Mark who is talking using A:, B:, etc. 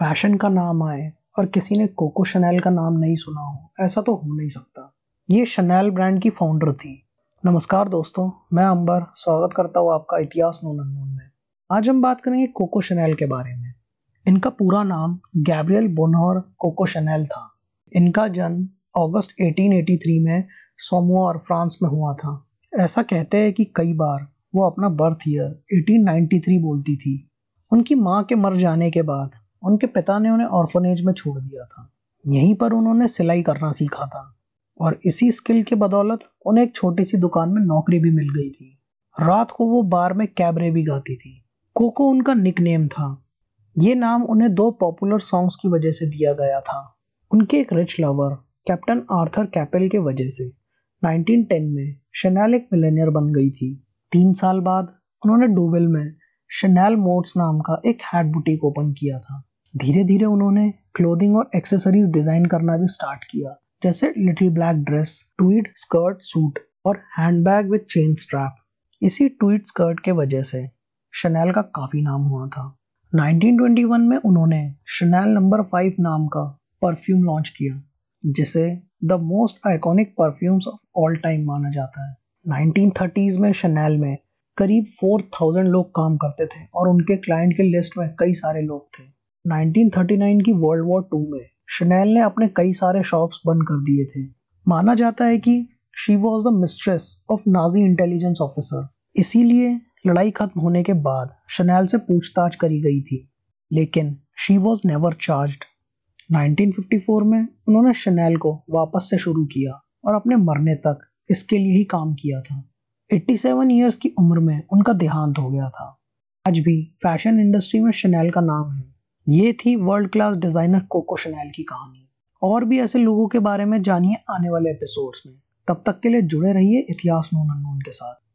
A: Fashion का नाम आए और किसी ने कोको शनैल का नाम नहीं सुना हो, ऐसा तो हो नहीं सकता। ये शनैल ब्रांड की फाउंडर थी। नमस्कार दोस्तों, मैं अंबर, स्वागत करता हूँ आपका इतिहास नोन अननोन में। आज हम बात करेंगे कोको शनैल के बारे में। इनका पूरा नाम गैब्रियल बोनोर कोको शनैल था। इनका जन्म अगस्त 1883 में सोमोर फ्रांस में हुआ था। ऐसा कहते हैं कि कई बार वो अपना बर्थ ईयर 1893 बोलती थी। उनकी माँ के मर जाने के बाद उनके पिता ने उन्हें ऑर्फनेज में छोड़ दिया था। यहीं पर उन्होंने सिलाई करना सीखा था। और इसी स्किल के बदौलत उन्हें एक छोटी सी दुकान में नौकरी भी मिल गई थी। रात को वो बार में कैबरे भी गाती थी। कोको उनका निक नेम था। ये नाम उन्हें दो पॉपुलर सॉन्ग्स की वजह से दिया गया था। उनके एक rich lover captain Arthur Capel के वजह से 1910 में शनैल एक मिलेनियर बन गई थी। तीन साल बाद उन्होंने डोवेल में शनैल मोड्स नाम का एक हैट बुटीक ओपन किया था। धीरे धीरे उन्होंने क्लोथिंग और एक्सेसरीज डिज़ाइन करना भी स्टार्ट किया, जैसे little black dress tweed skirt suit और हैंडबैग विद चेन स्ट्रैप इसी ट्वीट स्कर्ट के वजह से शनैल का काफ़ी नाम हुआ था। 1921 में उन्होंने शनैल नंबर फाइव नाम का परफ्यूम लॉन्च किया, जिसे the most iconic perfumes of all time माना जाता है। 1930s में शनैल में करीब 4000 लोग काम करते थे और उनके क्लाइंट के लिस्ट में कई सारे लोग थे। 1939 की वर्ल्ड वॉर टू में शनैल ने अपने कई सारे शॉप्स बंद कर दिए थे। माना जाता है कि she was the mistress of Nazi intelligence officer इसीलिए लड़ाई खत्म होने के बाद शनैल से पूछताछ करी गई थी। लेकिन शी वॉज़ नेवर चार्ज 1954 में उन्होंने शनैल को वापस से शुरू किया और अपने मरने तक इसके लिए ही काम किया था। 87 इयर्स की उम्र में उनका देहांत हो गया था। आज भी फ़ैशन इंडस्ट्री में शनैल का नाम है। ये थी world class designer Coco Chanel की कहानी। और भी ऐसे लोगों के बारे में जानिए आने वाले एपिसोड्स में। तब तक के लिए जुड़े रहिए इतिहास नोन अननोन के साथ।